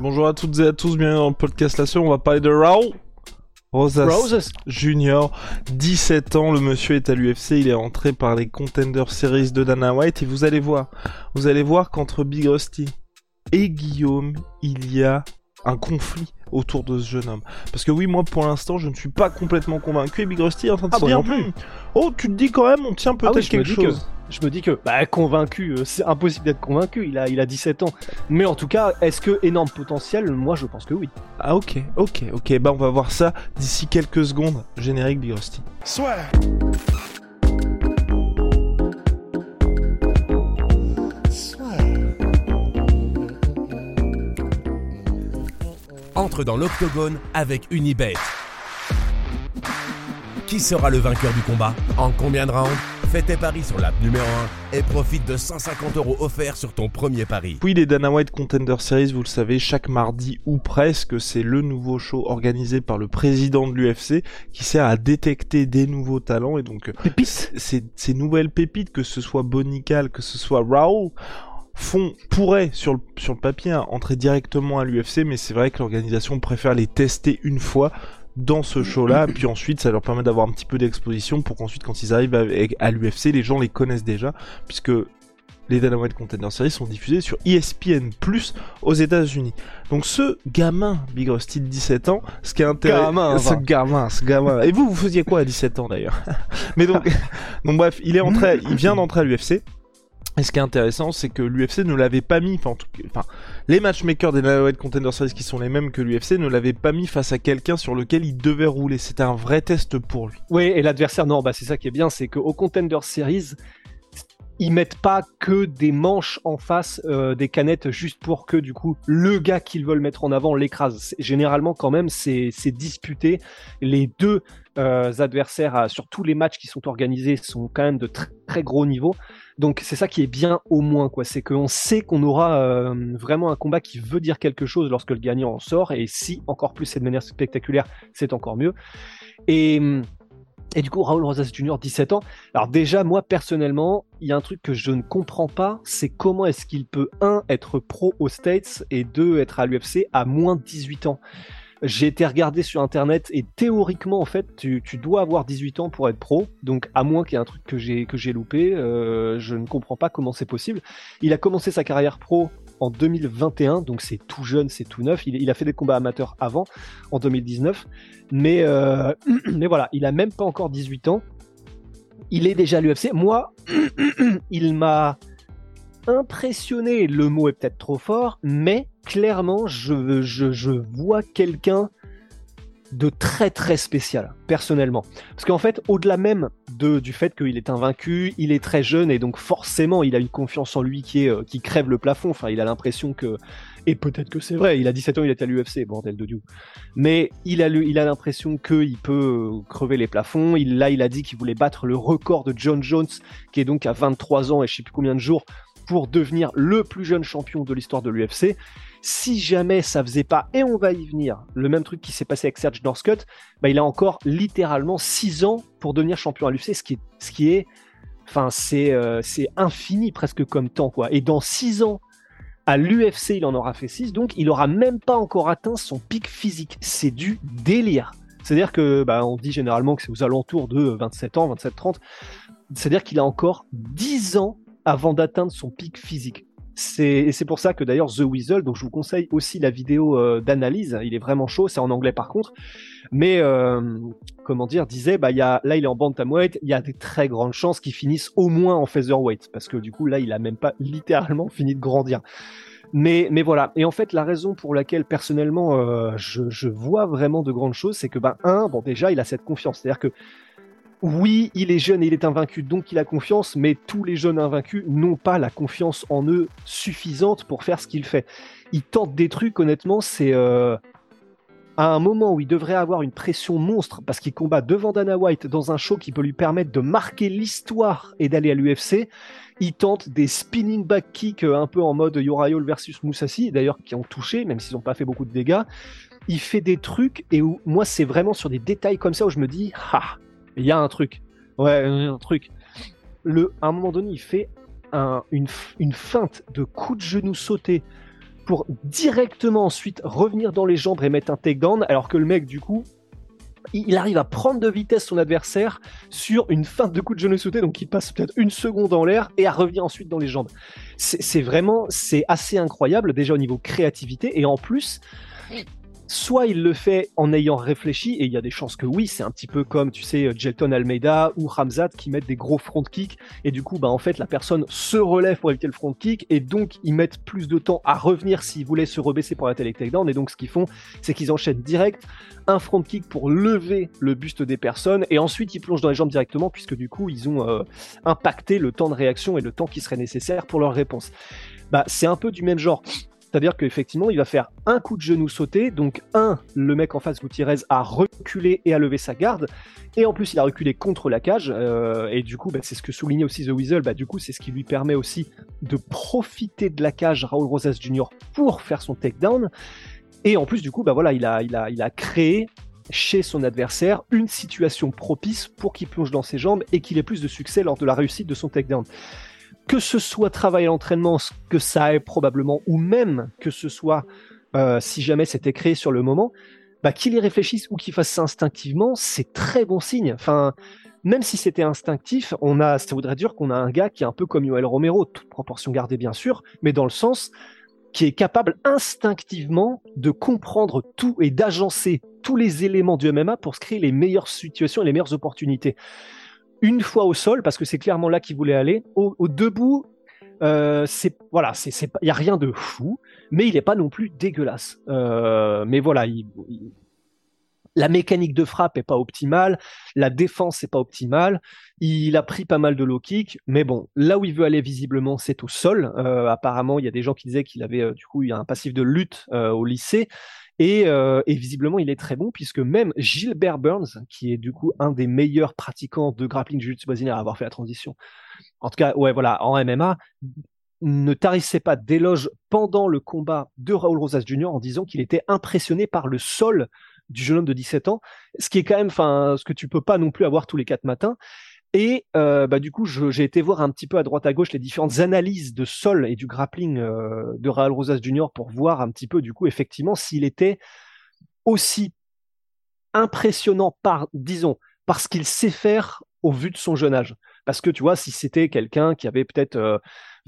Bonjour à toutes et à tous, bienvenue dans le podcast là On va parler de Raul Rosas, Roses. Junior, 17 ans, le monsieur est à l'UFC, il est entré par les Contender Series de Dana White et vous allez voir, vous allez voir qu'entre Big Rusty et Guillaume, il y a un conflit autour de ce jeune homme. Parce que oui, moi pour l'instant, je ne suis pas complètement convaincu et Big Rusty est en train de Ah se dire Oh, tu te dis quand même, on tient peut-être Ah oui, me quelque que- chose. Je me dis que, bah, convaincu, euh, c'est impossible d'être convaincu, il a, il a 17 ans. Mais en tout cas, est-ce que énorme potentiel? Moi, je pense que oui. Ah ok, ok, ok, bah on va voir ça d'ici quelques secondes. Générique Big Rusty. entre dans l'octogone avec Unibet. Qui sera le vainqueur du combat? En combien de rounds? Fais tes paris sur l'app numéro 1 et profite de 150 euros offerts sur ton premier pari. Puis les Dana White Contender Series, vous le savez, chaque mardi ou presque, c'est le nouveau show organisé par le président de l'UFC qui sert à détecter des nouveaux talents et donc Pépites ces, ces nouvelles pépites, que ce soit Bonical, que ce soit Raoul, font, pourraient sur le, sur le papier hein, entrer directement à l'UFC, mais c'est vrai que l'organisation préfère les tester une fois dans ce show-là, puis ensuite ça leur permet d'avoir un petit peu d'exposition pour qu'ensuite quand ils arrivent à l'UFC, les gens les connaissent déjà, puisque les Dana White Contender Series sont diffusés sur ESPN Plus aux États-Unis. Donc ce gamin, Big Rusty de 17 ans, ce qui est intéressant, Gamin, ce gamin, ce gamin. Et vous, vous faisiez quoi à 17 ans d'ailleurs? Mais donc, donc bref, il est entré, il vient d'entrer à l'UFC. Et ce qui est intéressant, c'est que l'UFC ne l'avait pas mis, enfin, en tout cas- les matchmakers des White Contender Series qui sont les mêmes que l'UFC ne l'avaient pas mis face à quelqu'un sur lequel il devait rouler. C'était un vrai test pour lui. Oui, et l'adversaire, non, bah c'est ça qui est bien, c'est qu'au Contender Series, ils mettent pas que des manches en face, euh, des canettes, juste pour que du coup le gars qu'ils veulent mettre en avant l'écrase. Généralement, quand même, c'est disputé. Les deux euh, adversaires à- sur tous les matchs qui sont organisés sont quand même de très, très gros niveau. Donc c'est ça qui est bien au moins, quoi. C'est qu'on sait qu'on aura euh, vraiment un combat qui veut dire quelque chose lorsque le gagnant en sort. Et si encore plus c'est de manière spectaculaire, c'est encore mieux. Et et du coup, Raoul Rosas Jr., 17 ans. Alors déjà, moi, personnellement, il y a un truc que je ne comprends pas, c'est comment est-ce qu'il peut, un, être pro aux States, et deux, être à l'UFC à moins de 18 ans? J'ai été regardé sur Internet, et théoriquement, en fait, tu, tu dois avoir 18 ans pour être pro, donc à moins qu'il y ait un truc que j'ai loupé, euh, je ne comprends pas comment c'est possible. Il a commencé sa carrière pro en 2021, donc c'est tout jeune, c'est tout neuf. Il, il a fait des combats amateurs avant, en 2019. Mais, euh, mais voilà, il a même pas encore 18 ans. Il est déjà à l'UFC. Moi, il m'a impressionné. Le mot est peut-être trop fort, mais clairement, je, je, je vois quelqu'un de très très spécial, personnellement. Parce qu'en fait, au-delà même de, du fait qu'il est invaincu, il est très jeune et donc forcément, il a une confiance en lui qui, est, euh, qui crève le plafond. Enfin, il a l'impression que. Et peut-être que c'est vrai, il a 17 ans, il est à l'UFC, bordel de Dieu mais il a, le- il a l'impression qu'il peut euh, crever les plafonds. Il, là, il a dit qu'il voulait battre le record de John Jones, qui est donc à 23 ans et je sais plus combien de jours, pour devenir le plus jeune champion de l'histoire de l'UFC. Si jamais ça faisait pas, et on va y venir, le même truc qui s'est passé avec Serge Northcutt, bah, il a encore littéralement 6 ans pour devenir champion à l'UFC, ce qui est, ce qui est, enfin, c'est, euh, infini presque comme temps, quoi. Et dans 6 ans, à l'UFC, il en aura fait 6, donc il aura même pas encore atteint son pic physique. C'est du délire. C'est-à-dire que, bah, on dit généralement que c'est aux alentours de 27 ans, 27-30. C'est-à-dire qu'il a encore 10 ans avant d'atteindre son pic physique. Et c'est pour ça que d'ailleurs The Weasel, donc je vous conseille aussi la vidéo euh, d'analyse, il est vraiment chaud, c'est en anglais par contre, mais euh, comment dire, disait, bah, y a, là il est en bantamweight, il y a des très grandes chances qu'il finisse au moins en featherweight, parce que du coup là il a même pas littéralement fini de grandir. Mais, mais voilà. Et en fait, la raison pour laquelle personnellement euh, je, je vois vraiment de grandes choses, c'est que ben un, bon déjà, il a cette confiance. C'est-à-dire que oui, il est jeune et il est invaincu, donc il a confiance, mais tous les jeunes invaincus n'ont pas la confiance en eux suffisante pour faire ce qu'il fait. Il tente des trucs, honnêtement, c'est euh, à un moment où il devrait avoir une pression monstre parce qu'il combat devant Dana White dans un show qui peut lui permettre de marquer l'histoire et d'aller à l'UFC. Il tente des spinning back kicks euh, un peu en mode Yorayol versus Musashi, d'ailleurs qui ont touché, même s'ils n'ont pas fait beaucoup de dégâts. Il fait des trucs et où moi c'est vraiment sur des détails comme ça où je me dis, ah, il y a un truc. Ouais, un truc. Le, à un moment donné, il fait un, une, une feinte de coup de genou sauté pour directement ensuite revenir dans les jambes et mettre un takedown, alors que le mec, du coup, il arrive à prendre de vitesse son adversaire sur une feinte de coup de genou sauté, donc il passe peut-être une seconde en l'air et à revenir ensuite dans les jambes. C'est vraiment, c'est assez incroyable déjà au niveau créativité et en plus, soit il le fait en ayant réfléchi, et il y a des chances que oui, c'est un petit peu comme, tu sais, Jelton Almeida ou Ramzat qui mettent des gros front kicks, et du coup, bah, en fait, la personne se relève pour éviter le front kick, et donc ils mettent plus de temps à revenir s'ils voulaient se rebaisser pour la télé takedown, et donc ce qu'ils font, c'est qu'ils enchaînent direct un front kick pour lever le buste des personnes, et ensuite ils plongent dans les jambes directement, puisque du coup, ils ont euh, impacté le temps de réaction et le temps qui serait nécessaire pour leur réponse. Bah, c'est un peu du même genre. C'est-à-dire qu'effectivement, il va faire un coup de genou sauté. Donc, un, le mec en face, Gutiérrez, a reculé et a levé sa garde. Et en plus, il a reculé contre la cage. Euh, et du coup, bah, c'est ce que soulignait aussi The Weasel. Bah, du coup, c'est ce qui lui permet aussi de profiter de la cage Raúl Rosas Jr. pour faire son takedown. Et en plus, du coup, bah, voilà, il a, il a, il a créé chez son adversaire une situation propice pour qu'il plonge dans ses jambes et qu'il ait plus de succès lors de la réussite de son takedown que ce soit travail à l'entraînement, que ça est probablement, ou même que ce soit, euh, si jamais c'était créé sur le moment, bah, qu'il y réfléchisse ou qu'il fasse ça instinctivement, c'est très bon signe. Enfin, même si c'était instinctif, on a, ça voudrait dire qu'on a un gars qui est un peu comme Yoel Romero, toute proportion gardée bien sûr, mais dans le sens qui est capable instinctivement de comprendre tout et d'agencer tous les éléments du MMA pour se créer les meilleures situations et les meilleures opportunités une fois au sol, parce que c'est clairement là qu'il voulait aller. Au, debout, euh, c'est voilà, c'est il y a rien de fou, mais il n'est pas non plus dégueulasse. Euh, mais voilà, la mécanique de frappe est pas optimale, la défense n'est pas optimale. Il a pris pas mal de low kick, mais bon, là où il veut aller visiblement, c'est au sol. Euh, apparemment, il y a des gens qui disaient qu'il avait du coup un passif de lutte au lycée. Euh, et, visiblement, il est très bon puisque même Gilbert Burns, qui est du coup un des meilleurs pratiquants de grappling jiu-jitsu brésilien à avoir fait la transition, en tout cas, ouais, voilà, en MMA, ne tarissait pas d'éloges pendant le combat de Raúl Rosas Jr. en disant qu'il était impressionné par le sol du jeune homme de 17 ans, ce qui est quand même, enfin, ce que tu peux pas non plus avoir tous les quatre matins. Et euh, bah, du coup, j'ai été voir un petit peu à droite à gauche les différentes analyses de sol et du grappling euh, de Raul Rosas Jr. pour voir un petit peu, du coup, effectivement, s'il était aussi impressionnant par, disons, parce qu'il sait faire au vu de son jeune âge. Parce que tu vois, si c'était quelqu'un qui avait peut-être euh,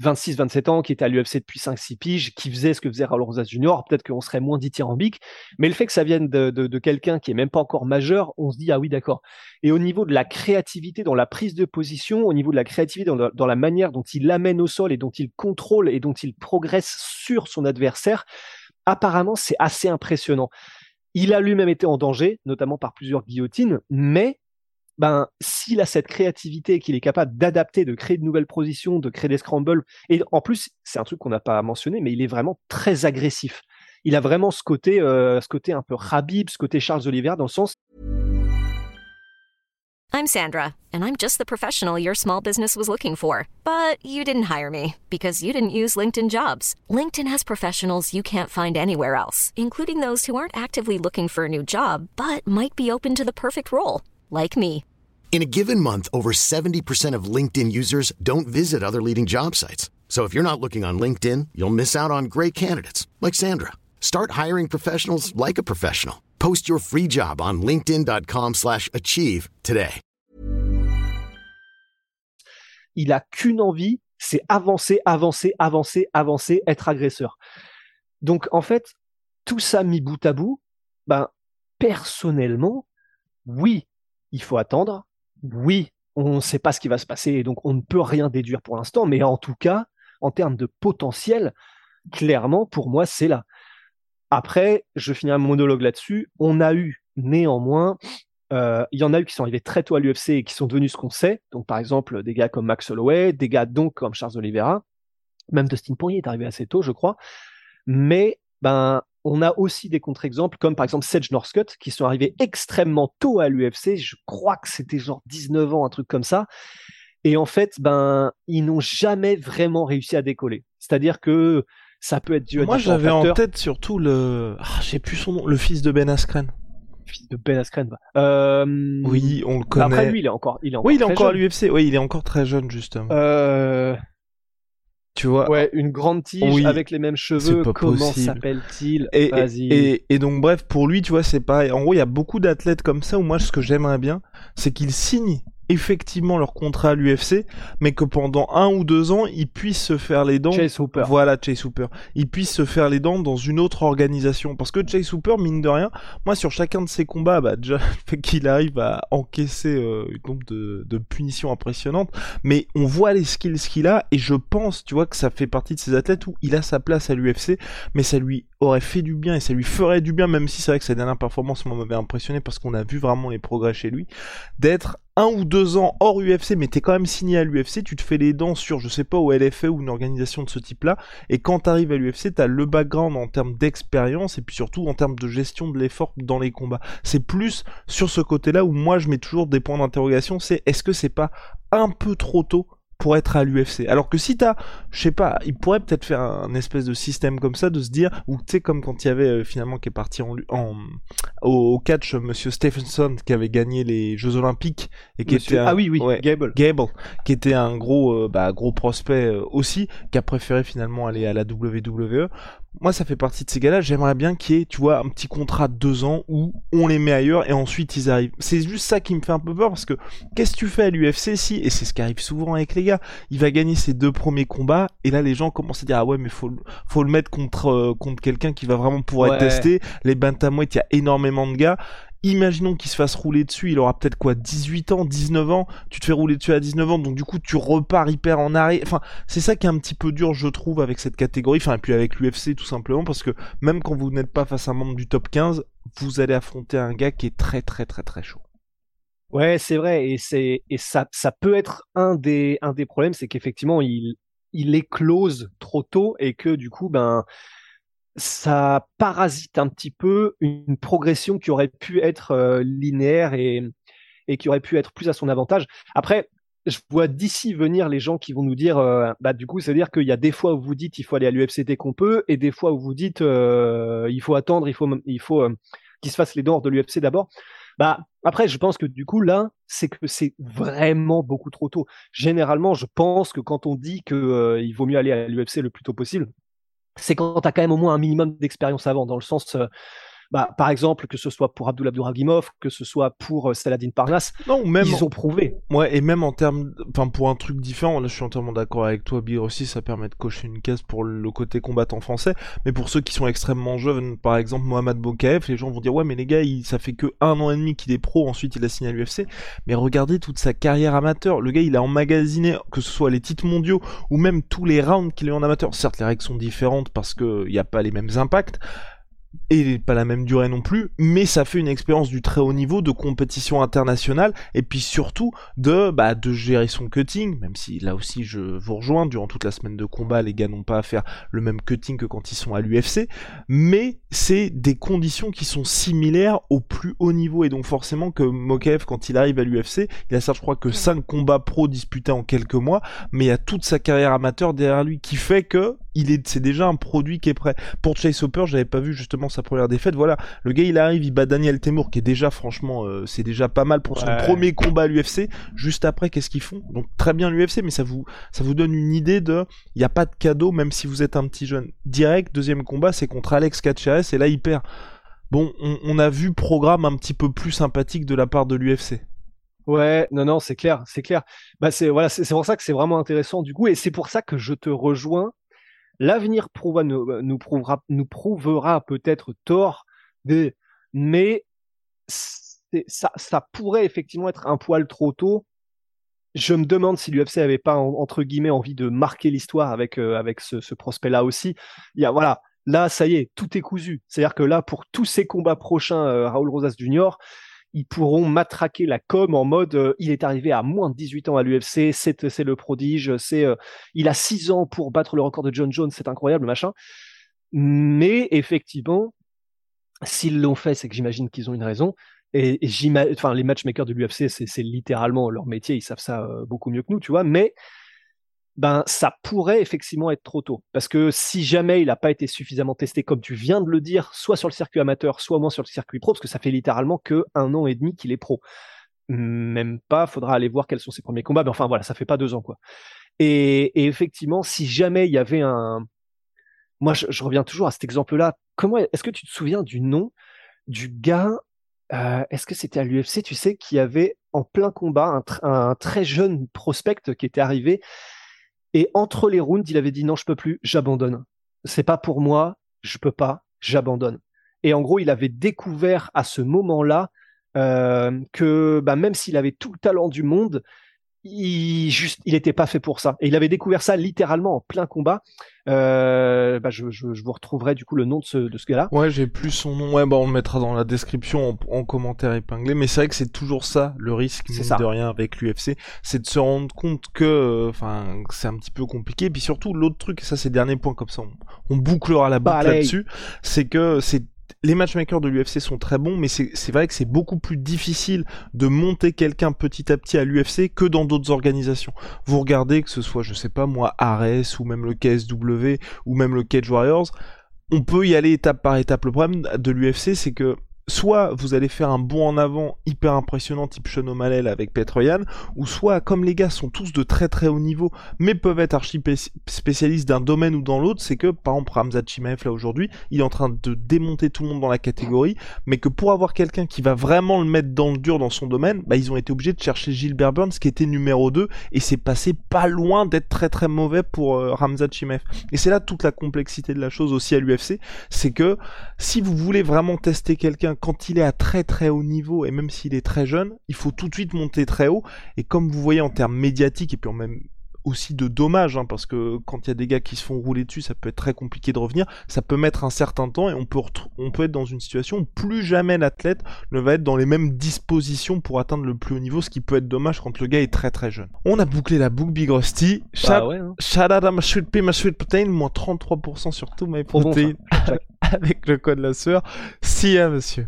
26-27 ans, qui était à l'UFC depuis 5-6 piges, qui faisait ce que faisait Raul Rosas Junior, peut-être qu'on serait moins dithyrambique. Mais le fait que ça vienne de, quelqu'un qui est même pas encore majeur, on se dit, ah oui, d'accord. Et au niveau de la créativité dans la prise de position, au niveau de la créativité dans la, manière dont il l'amène au sol et dont il contrôle et dont il progresse sur son adversaire, apparemment, c'est assez impressionnant. Il a lui-même été en danger, notamment par plusieurs guillotines, mais ben, s'il a cette créativité, qu'il est capable d'adapter, de créer de nouvelles positions, de créer des scrambles, et en plus, c'est un truc qu'on n'a pas mentionné, mais il est vraiment très agressif. Il a vraiment ce côté, euh, ce côté un peu Habib, ce côté Charles Oliver, dans le sens. I'm Sandra, and I'm just the professional your small business was looking for. But you didn't hire me because you didn't use LinkedIn jobs. LinkedIn has professionals you can't find anywhere else, including those who aren't actively looking for a new job, but might be open to the perfect role, like me. In a given month, over 70% of LinkedIn users don't visit other leading job sites. So if you're not looking on LinkedIn, you'll miss out on great candidates like Sandra. Start hiring professionals like a professional. Post your free job on linkedin.com/achieve today. Il a qu'une envie, c'est avancer, avancer, avancer, avancer, être agresseur. Donc en fait, tout ça mis bout à bout, ben personnellement, oui, il faut attendre, oui, on ne sait pas ce qui va se passer et donc on ne peut rien déduire pour l'instant, mais en tout cas, en termes de potentiel, clairement, pour moi, c'est là. Après, je finis un monologue là-dessus. On a eu néanmoins euh, il y en a eu qui sont arrivés très tôt à l'UFC et qui sont devenus ce qu'on sait. Donc, par exemple, des gars comme Max Holloway, des gars donc comme Charles Oliveira, même Dustin Poirier est arrivé assez tôt, je crois. Mais ben, on a aussi des contre-exemples comme par exemple Sedge Northcutt qui sont arrivés extrêmement tôt à l'UFC. Je crois que c'était genre 19 ans, un truc comme ça. Et en fait, ben, ils n'ont jamais vraiment réussi à décoller. C'est-à-dire que ça peut être dû à Moi, j'avais en tête surtout le, ah, j'ai plus son nom, le fils de Ben Askren. Fils de Ben Askren. Bah. Euh... Oui, on le connaît. Après lui, il est encore, il est encore oui, il est encore à l'UFC. Oui, il est encore très jeune justement. Euh... Tu vois. Ouais, une grande tige Oui. avec les mêmes cheveux. Comment s'appelle-t-il? Et, Vas-y. et, et- et donc bref, pour lui, tu vois, c'est pareil. En gros, il y a beaucoup d'athlètes comme ça où moi, ce que j'aimerais bien, c'est qu'ils signent effectivement leur contrat à l'UFC, mais que pendant un ou deux ans, ils puissent se faire les dents. Chase Hooper. Voilà, Chase Hooper. Ils puissent se faire les dents dans une autre organisation. Parce que Chase Hooper, mine de rien, moi, sur chacun de ses combats, bah, déjà, qu'il arrive à encaisser euh, une nombre de, de punitions impressionnantes, mais on voit les skills qu'il a, et je pense, tu vois, que ça fait partie de ces athlètes où il a sa place à l'UFC, mais ça lui aurait fait du bien, et ça lui ferait du bien, même si c'est vrai que sa dernière performance m'avait impressionné parce qu'on a vu vraiment les progrès chez lui, d'être un ou deux ans hors UFC, mais t'es quand même signé à l'UFC, tu te fais les dents sur, je sais pas, au LFA ou une organisation de ce type-là, et quand t'arrives à l'UFC, t'as le background en termes d'expérience, et puis surtout en termes de gestion de l'effort dans les combats. C'est plus sur ce côté-là où moi je mets toujours des points d'interrogation, c'est est-ce que c'est pas un peu trop tôt pour être à l'UFC. Alors que si t'as, je sais pas, il pourrait peut-être faire un espèce de système comme ça, de se dire, ou tu sais comme quand il y avait euh, finalement qui est parti en, au, au catch, euh, Monsieur Stephenson qui avait gagné les Jeux Olympiques et qui Monsieur- était un- Ah oui, oui, ouais, Gable. Gable, qui était un gros, euh, bah, gros prospect euh, aussi, qui a préféré finalement aller à la WWE. Moi, ça fait partie de ces gars-là. J'aimerais bien qu'il y ait, tu vois, un petit contrat de deux ans où on les met ailleurs et ensuite ils arrivent. C'est juste ça qui me fait un peu peur parce que qu'est-ce que tu fais à l'UFC si, et c'est ce qui arrive souvent avec les gars, il va gagner ses deux premiers combats et là les gens commencent à dire ah ouais mais faut le- faut le mettre contre euh, contre quelqu'un qui va vraiment pouvoir être Ouais. testé. Les bantamweight, il y a énormément de gars. Imaginons qu'il se fasse rouler dessus, il aura peut-être quoi 18 ans, 19 ans, tu te fais rouler dessus à 19 ans, donc du coup tu repars hyper en arrêt. Enfin, c'est ça qui est un petit peu dur, je trouve, avec cette catégorie, enfin, et puis avec l'UFC tout simplement, parce que même quand vous n'êtes pas face à un membre du top 15, vous allez affronter un gars qui est très très très très chaud. Ouais, c'est vrai, et c'est et ça ça peut être un des un des problèmes, c'est qu'effectivement il il éclose trop tôt et que du coup ben ça parasite un petit peu une progression qui aurait pu être euh, linéaire et et qui aurait pu être plus à son avantage. Après, je vois d'ici venir les gens qui vont nous dire, euh, bah du coup, c'est à dire qu'il y a des fois où vous dites il faut aller à l'UFC dès qu'on peut, et des fois où vous dites euh, il faut attendre, il faut il faut euh, qu'il se fasse les dents de l'UFC d'abord. Bah après, je pense que du coup là, c'est que c'est vraiment beaucoup trop tôt. Généralement, je pense que quand on dit que il vaut mieux aller à l'UFC le plus tôt possible, c'est quand tu quand même au moins un minimum d'expérience avant, dans le sens, euh, bah, par exemple, que ce soit pour Abdullah Abduragimov, que ce soit pour euh, Saladin Parnasse, Non, même, ils ont prouvé. ouais, et même en termes, enfin, pour un truc différent, là, je suis entièrement d'accord avec toi, Bir aussi, ça permet de cocher une case pour le côté combattant français, mais pour ceux qui sont extrêmement jeunes, par exemple, Mohamed Bokaev, les gens vont dire, ouais, mais les gars, il, ça fait que un an et demi qu'il est pro, ensuite il a signé à l'UFC, mais regardez toute sa carrière amateur, le gars, il a emmagasiné, que ce soit les titres mondiaux, ou même tous les rounds qu'il a eu en amateur, certes, les règles sont différentes parce que il n'y a pas les mêmes impacts, et pas la même durée non plus, mais ça fait une expérience du très haut niveau de compétition internationale et puis surtout de bah de gérer son cutting, même si là aussi je vous rejoins durant toute la semaine de combat les gars n'ont pas à faire le même cutting que quand ils sont à l'UFC, mais c'est des conditions qui sont similaires au plus haut niveau et donc forcément que Mokaev quand il arrive à l'UFC, il a ça je crois que 5 combats pro disputés en quelques mois, mais il y a toute sa carrière amateur derrière lui qui fait que il est c'est déjà un produit qui est prêt. Pour Chase Hopper, j'avais pas vu justement sa première défaite. Voilà, le gars il arrive, il bat Daniel Temour qui est déjà franchement euh, c'est déjà pas mal pour son Ouais. premier combat à l'UFC. Juste après, qu'est-ce qu'ils font? Donc très bien l'UFC, mais ça vous ça vous donne une idée de il n'y a pas de cadeau même si vous êtes un petit jeune. Direct, deuxième combat, c'est contre Alex Caceres et là il perd. Bon, on, on a vu programme un petit peu plus sympathique de la part de l'UFC. Ouais, non, non, c'est clair, c'est clair. Bah, c'est voilà, c'est c'est pour ça que c'est vraiment intéressant du coup, et c'est pour ça que je te rejoins. L'avenir prouva, nous, prouvera, peut-être tort, mais ça, pourrait effectivement être un poil trop tôt. Je me demande si l'UFC avait pas en- entre guillemets envie de marquer l'histoire avec euh, ce, prospect-là aussi. Voilà, là ça y est, tout est cousu. C'est-à-dire que là pour tous ces combats prochains, euh, Raoul Rosas Jr ils pourront matraquer la com en mode euh, il est arrivé à moins de 18 ans à l'UFC, c'est c'est le prodige, c'est euh, il a 6 ans pour battre le record de John Jones, c'est incroyable machin. Mais effectivement, s'ils l'ont fait, c'est que j'imagine qu'ils ont une raison. Et, enfin, les matchmakers de l'UFC, c'est littéralement leur métier, ils savent ça euh, beaucoup mieux que nous, tu vois. Mais ben ça pourrait effectivement être trop tôt. Parce que si jamais il n'a pas été suffisamment testé, comme tu viens de le dire, soit sur le circuit amateur, soit moins sur le circuit pro, parce que ça fait littéralement que un an et demi qu'il est pro. Même pas, faudra aller voir quels sont ses premiers combats, mais enfin voilà, ça fait pas deux ans quoi. Et, effectivement, si jamais il y avait un, moi je, reviens toujours à cet exemple-là. Comment est-ce que tu te souviens du nom du gars euh, Est-ce que c'était à l'UFC, tu sais, qui avait en plein combat un très jeune prospect qui était arrivé et entre les rounds, il avait dit non, je peux plus, j'abandonne. C'est pas pour moi, je peux pas, j'abandonne. Et en gros, il avait découvert à ce moment-là euh, que bah, même s'il avait tout le talent du monde, il juste il était pas fait pour ça. Et il avait découvert ça littéralement en plein combat. Euh, bah je, je, je, vous retrouverai du coup le nom de ce, de ce gars-là. Ouais j'ai plus son nom. Ouais bah on le mettra dans la description en, commentaire épinglé. Mais c'est vrai que c'est toujours ça le risque c'est de rien avec l'UFC c'est de se rendre compte que euh, enfin c'est un petit peu compliqué. Et puis surtout l'autre truc et ça c'est le dernier point comme ça on, on bouclera la boucle là-dessus c'est que c'est les matchmakers de l'UFC sont très bons, mais c'est vrai que c'est beaucoup plus difficile de monter quelqu'un petit à petit à l'UFC que dans d'autres organisations. Vous regardez que ce soit, je sais pas moi, Ares ou même le KSW ou même le Cage Warriors, on peut y aller étape par étape. Le problème de l'UFC, c'est que soit vous allez faire un bond en avant hyper impressionnant type Sean O'Malley avec Petroyan, ou soit comme les gars sont tous de très très haut niveau, mais peuvent être archi spécialistes d'un domaine ou dans l'autre, c'est que par exemple Ramzat Chimaev là aujourd'hui, il est en train de démonter tout le monde dans la catégorie, mais que pour avoir quelqu'un qui va vraiment le mettre dans le dur dans son domaine, bah ils ont été obligés de chercher Gilbert Burns qui était numéro 2 et c'est passé pas loin d'être très très mauvais pour euh, Ramzat. Et c'est là toute la complexité de la chose aussi à l'UFC, c'est que si vous voulez vraiment tester quelqu'un quand il est à très très haut niveau, et même s'il est très jeune, il faut tout de suite monter très haut. Et comme vous voyez en termes médiatiques, et puis en même aussi de dommages, hein, parce que quand il y a des gars qui se font rouler dessus, ça peut être très compliqué de revenir, ça peut mettre un certain temps et on peut, on peut être dans une situation où plus jamais l'athlète ne va être dans les mêmes dispositions pour atteindre le plus haut niveau, ce qui peut être dommage quand le gars est très très jeune. On a bouclé la boucle Big Rusty. Bah ouais, hein. Shout out à ma sweet pea, ma sweet protein, moins 33% sur tout my protein, avec le code la sueur. Si, hein, monsieur.